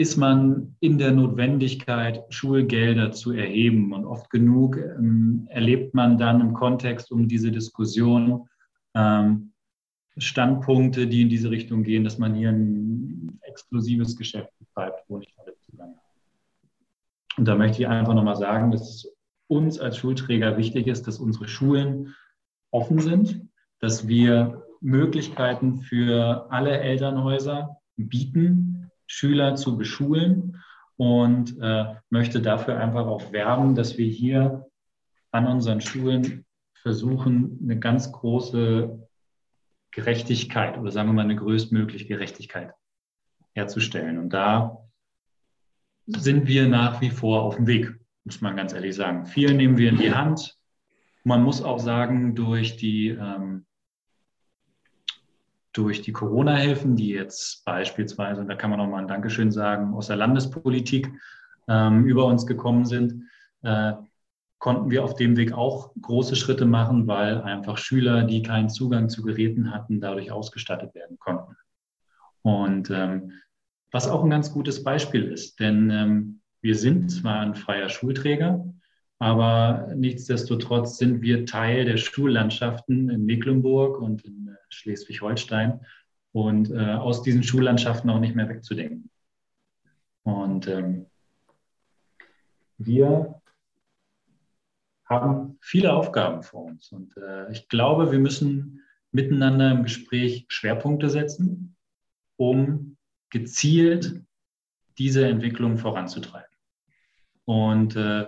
ist man in der Notwendigkeit, Schulgelder zu erheben. Und oft genug ähm, erlebt man dann im Kontext um diese Diskussion ähm, Standpunkte, die in diese Richtung gehen, dass man hier ein exklusives Geschäft betreibt, wo nicht alle Zugang haben. Und da möchte ich einfach nochmal sagen, dass es uns als Schulträger wichtig ist, dass unsere Schulen offen sind, dass wir Möglichkeiten für alle Elternhäuser bieten, Schüler zu beschulen und äh, möchte dafür einfach auch werben, dass wir hier an unseren Schulen versuchen, eine ganz große Gerechtigkeit oder sagen wir mal eine größtmögliche Gerechtigkeit herzustellen. Und da sind wir nach wie vor auf dem Weg, muss man ganz ehrlich sagen. Viel nehmen wir in die Hand. Man muss auch sagen, durch die, ähm, durch die Corona-Hilfen, die jetzt beispielsweise, und da kann man nochmal ein Dankeschön sagen, aus der Landespolitik ähm, über uns gekommen sind, äh, konnten wir auf dem Weg auch große Schritte machen, weil einfach Schüler, die keinen Zugang zu Geräten hatten, dadurch ausgestattet werden konnten. Und ähm, was auch ein ganz gutes Beispiel ist, denn ähm, wir sind zwar ein freier Schulträger, aber nichtsdestotrotz sind wir Teil der Schullandschaften in Mecklenburg und in äh, Schleswig-Holstein und äh, aus diesen Schullandschaften auch nicht mehr wegzudenken. Und ähm, wir haben viele Aufgaben vor uns. Und äh, ich glaube, wir müssen miteinander im Gespräch Schwerpunkte setzen, um gezielt diese Entwicklung voranzutreiben. Und äh,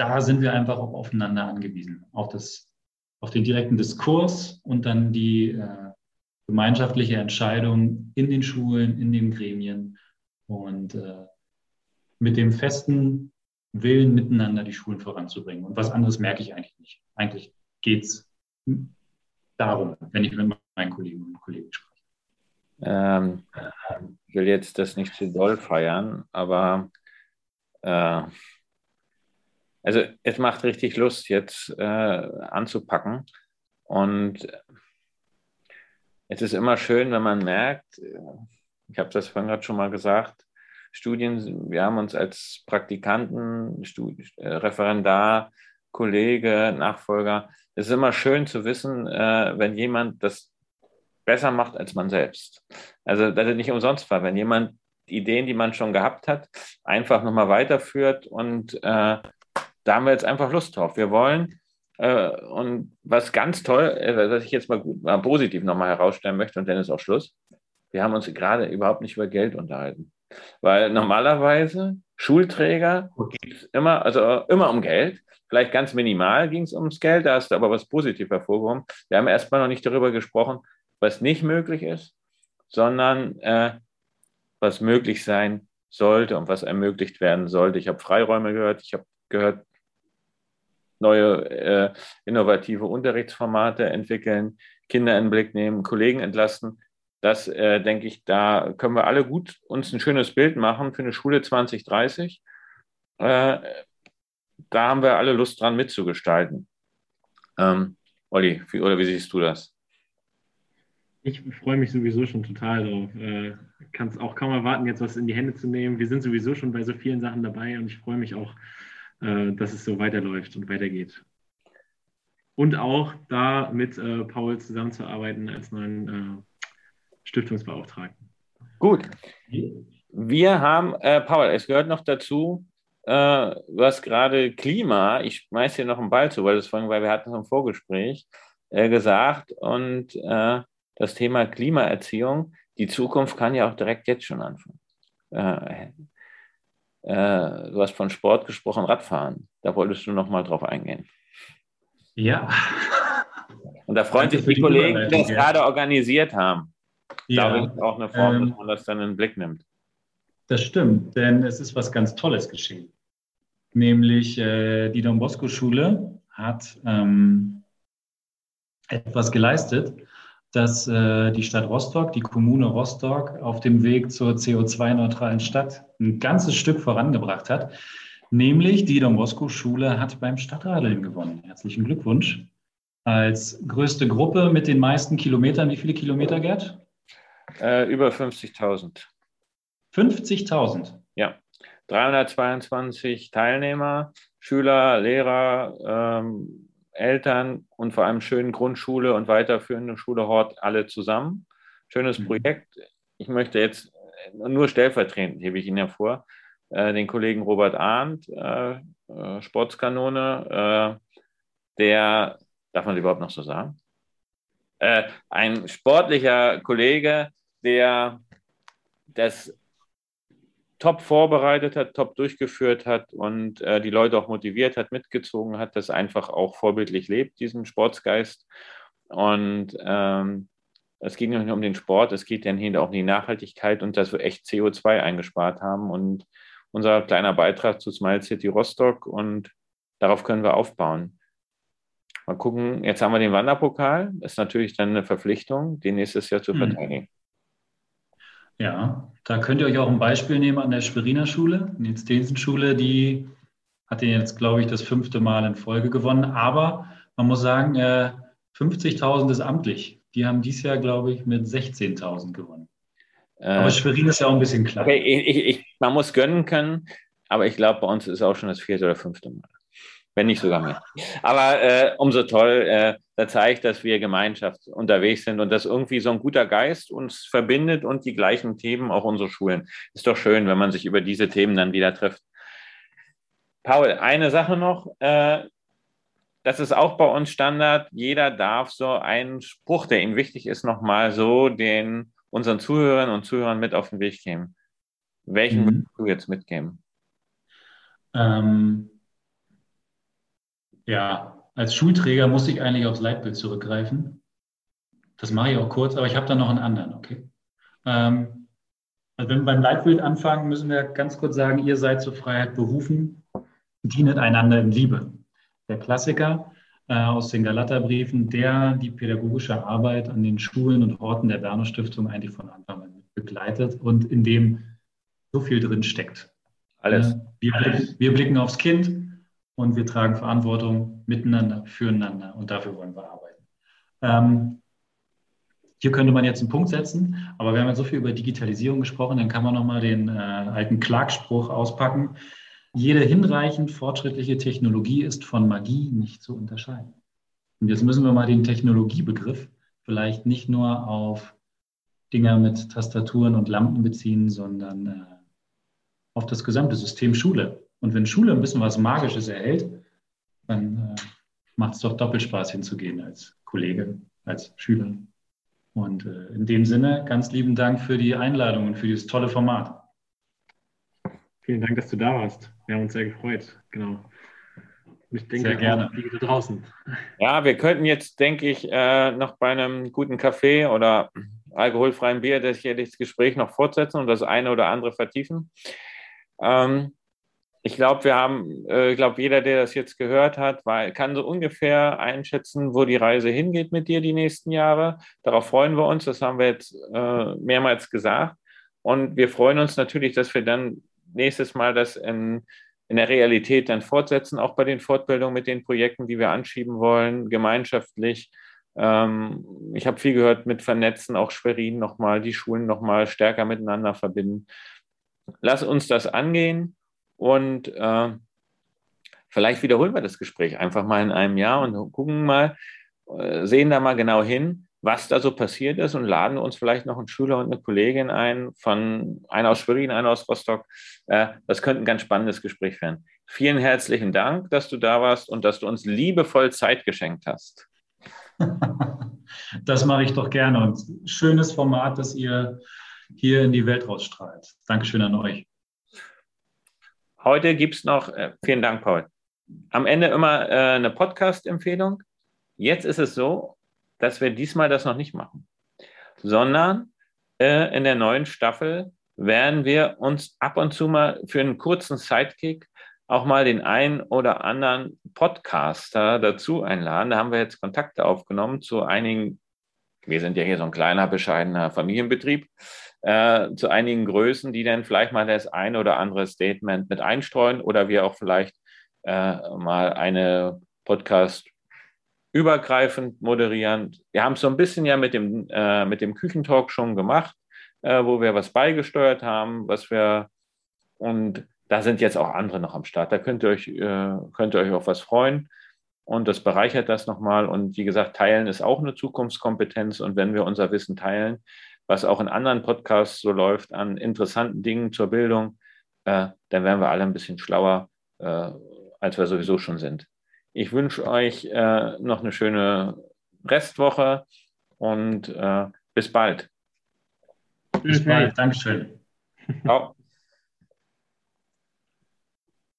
da sind wir einfach auch aufeinander angewiesen, auf, das, auf den direkten Diskurs und dann die äh, gemeinschaftliche Entscheidung in den Schulen, in den Gremien und äh, mit dem festen Willen, miteinander die Schulen voranzubringen. Und was anderes merke ich eigentlich nicht. Eigentlich geht es darum, wenn ich mit meinen Kolleginnen und Kollegen spreche. Ähm, ich will jetzt das nicht zu doll feiern, aber äh, also es macht richtig Lust, jetzt äh, anzupacken. Und es ist immer schön, wenn man merkt, ich habe das vorhin gerade schon mal gesagt, Studien, wir haben uns als Praktikanten, Studi äh, Referendar, Kollege, Nachfolger, es ist immer schön zu wissen, äh, wenn jemand das besser macht als man selbst. Also das ist nicht umsonst war, wenn jemand Ideen, die man schon gehabt hat, einfach nochmal weiterführt und äh, da haben wir jetzt einfach Lust drauf. Wir wollen äh, und was ganz toll, äh, was ich jetzt mal, gut, mal positiv nochmal herausstellen möchte und dann ist auch Schluss. Wir haben uns gerade überhaupt nicht über Geld unterhalten. Weil normalerweise Schulträger geht es immer, also immer um Geld. Vielleicht ganz minimal ging es ums Geld, da hast du aber was Positives hervorgehoben. Wir haben erstmal noch nicht darüber gesprochen, was nicht möglich ist, sondern äh, was möglich sein sollte und was ermöglicht werden sollte. Ich habe Freiräume gehört, ich habe gehört, neue äh, innovative Unterrichtsformate entwickeln, Kinder in den Blick nehmen, Kollegen entlasten. Das äh, denke ich, da können wir alle gut uns ein schönes Bild machen für eine Schule 2030. Äh, da haben wir alle Lust dran mitzugestalten. Ähm, Olli, wie, oder wie siehst du das? Ich freue mich sowieso schon total drauf. Äh, Kann es auch kaum erwarten, jetzt was in die Hände zu nehmen. Wir sind sowieso schon bei so vielen Sachen dabei und ich freue mich auch, dass es so weiterläuft und weitergeht. Und auch da mit äh, Paul zusammenzuarbeiten als neuen äh, Stiftungsbeauftragten. Gut. Wir haben, äh, Paul, es gehört noch dazu, äh, hast gerade Klima, ich schmeiße dir noch einen Ball zu, weil, das vorhin, weil wir hatten es im Vorgespräch äh, gesagt und äh, das Thema Klimaerziehung, die Zukunft kann ja auch direkt jetzt schon anfangen. Äh, du hast von Sport gesprochen, Radfahren. Da wolltest du noch mal drauf eingehen. Ja. Und da freuen sich die, die Kollegen, die das ja. gerade organisiert haben. Ja. Da ist auch eine Form, ähm, dass man das dann in den Blick nimmt. Das stimmt, denn es ist was ganz Tolles geschehen. Nämlich äh, die Don Bosco Schule hat ähm, etwas geleistet, dass äh, die Stadt Rostock, die Kommune Rostock auf dem Weg zur CO2-neutralen Stadt ein ganzes Stück vorangebracht hat. Nämlich die Don Bosco Schule hat beim Stadtradeln gewonnen. Herzlichen Glückwunsch. Als größte Gruppe mit den meisten Kilometern, wie viele Kilometer, Gerd? Äh, über 50.000. 50.000? Ja, 322 Teilnehmer, Schüler, Lehrer, ähm, Eltern und vor allem schönen Grundschule und weiterführende Schule Hort alle zusammen. Schönes mhm. Projekt. Ich möchte jetzt nur stellvertretend, hebe ich Ihnen hervor, äh, den Kollegen Robert Arndt, äh, äh, Sportskanone, äh, der, darf man überhaupt noch so sagen? Äh, ein sportlicher Kollege, der das top vorbereitet hat, top durchgeführt hat und äh, die Leute auch motiviert hat, mitgezogen hat, das einfach auch vorbildlich lebt, diesen Sportsgeist. Und ähm, es geht nicht nur um den Sport, es geht dann hier auch um die Nachhaltigkeit und dass wir echt CO2 eingespart haben und unser kleiner Beitrag zu Smile City Rostock und darauf können wir aufbauen. Mal gucken, jetzt haben wir den Wanderpokal, ist natürlich dann eine Verpflichtung, den nächstes Jahr zu hm. verteidigen. Ja, da könnt ihr euch auch ein Beispiel nehmen an der Schweriner Schule, Nils Densen Schule, die hat den jetzt, glaube ich, das fünfte Mal in Folge gewonnen. Aber man muss sagen, äh, 50.000 ist amtlich. Die haben dieses Jahr, glaube ich, mit 16.000 gewonnen. Aber äh, Schwerin ist ja auch ein bisschen klar. Okay, ich, ich, man muss gönnen können, aber ich glaube, bei uns ist es auch schon das vierte oder fünfte Mal wenn nicht sogar mehr. Aber äh, umso toll, äh, da zeigt, dass wir Gemeinschaft unterwegs sind und dass irgendwie so ein guter Geist uns verbindet und die gleichen Themen auch unsere Schulen. Ist doch schön, wenn man sich über diese Themen dann wieder trifft. Paul, eine Sache noch. Äh, das ist auch bei uns Standard. Jeder darf so einen Spruch, der ihm wichtig ist, nochmal so den unseren Zuhörern und Zuhörern mit auf den Weg geben. Welchen mhm. würdest du jetzt mitgeben? Ähm, ja, als Schulträger muss ich eigentlich aufs Leitbild zurückgreifen. Das mache ich auch kurz, aber ich habe da noch einen anderen, okay? Ähm, also wenn wir beim Leitbild anfangen, müssen wir ganz kurz sagen, ihr seid zur Freiheit berufen, dienet einander in Liebe. Der Klassiker äh, aus den Galaterbriefen, der die pädagogische Arbeit an den Schulen und Horten der Berner Stiftung eigentlich von Anfang an begleitet und in dem so viel drin steckt. Alles. Äh, wir, wir blicken aufs Kind, und wir tragen Verantwortung miteinander, füreinander und dafür wollen wir arbeiten. Ähm, hier könnte man jetzt einen Punkt setzen, aber wir haben ja so viel über Digitalisierung gesprochen, dann kann man nochmal den äh, alten Clark-Spruch auspacken. Jede hinreichend fortschrittliche Technologie ist von Magie nicht zu unterscheiden. Und jetzt müssen wir mal den Technologiebegriff vielleicht nicht nur auf Dinger mit Tastaturen und Lampen beziehen, sondern äh, auf das gesamte System Schule. Und wenn Schule ein bisschen was Magisches erhält, dann äh, macht es doch doppelt Spaß hinzugehen als Kollege, als Schüler. Und äh, in dem Sinne, ganz lieben Dank für die Einladung und für dieses tolle Format. Vielen Dank, dass du da warst. Wir haben uns sehr gefreut. Genau. Ich denke, sehr gerne. Die draußen. Ja, wir könnten jetzt, denke ich, äh, noch bei einem guten Kaffee oder alkoholfreien Bier das hier das Gespräch noch fortsetzen und das eine oder andere vertiefen. Ähm, ich glaube, wir haben, äh, ich glaube, jeder, der das jetzt gehört hat, war, kann so ungefähr einschätzen, wo die Reise hingeht mit dir die nächsten Jahre. Darauf freuen wir uns. Das haben wir jetzt äh, mehrmals gesagt. Und wir freuen uns natürlich, dass wir dann nächstes Mal das in, in der Realität dann fortsetzen, auch bei den Fortbildungen mit den Projekten, die wir anschieben wollen, gemeinschaftlich. Ähm, ich habe viel gehört mit Vernetzen, auch Schwerin nochmal, die Schulen nochmal stärker miteinander verbinden. Lass uns das angehen und äh, vielleicht wiederholen wir das Gespräch einfach mal in einem Jahr und gucken mal, äh, sehen da mal genau hin, was da so passiert ist und laden uns vielleicht noch einen Schüler und eine Kollegin ein, von einer aus Schwerin, einer aus Rostock. Äh, das könnte ein ganz spannendes Gespräch werden. Vielen herzlichen Dank, dass du da warst und dass du uns liebevoll Zeit geschenkt hast. Das mache ich doch gerne und schönes Format, das ihr hier in die Welt rausstrahlt. Dankeschön an euch. Heute gibt es noch, äh, vielen Dank, Paul, am Ende immer äh, eine Podcast-Empfehlung. Jetzt ist es so, dass wir diesmal das noch nicht machen, sondern äh, in der neuen Staffel werden wir uns ab und zu mal für einen kurzen Sidekick auch mal den einen oder anderen Podcaster dazu einladen. Da haben wir jetzt Kontakte aufgenommen zu einigen, wir sind ja hier so ein kleiner, bescheidener Familienbetrieb, äh, zu einigen Größen, die dann vielleicht mal das eine oder andere Statement mit einstreuen oder wir auch vielleicht äh, mal eine Podcast übergreifend moderieren. Wir haben es so ein bisschen ja mit dem, äh, mit dem Küchentalk schon gemacht, äh, wo wir was beigesteuert haben, was wir und da sind jetzt auch andere noch am Start. Da könnt ihr euch, äh, könnt ihr euch auf was freuen. Und das bereichert das nochmal. Und wie gesagt, teilen ist auch eine Zukunftskompetenz. Und wenn wir unser Wissen teilen, was auch in anderen Podcasts so läuft, an interessanten Dingen zur Bildung, äh, dann werden wir alle ein bisschen schlauer, äh, als wir sowieso schon sind. Ich wünsche euch äh, noch eine schöne Restwoche und äh, bis bald. Bis bald. Dankeschön. Ciao.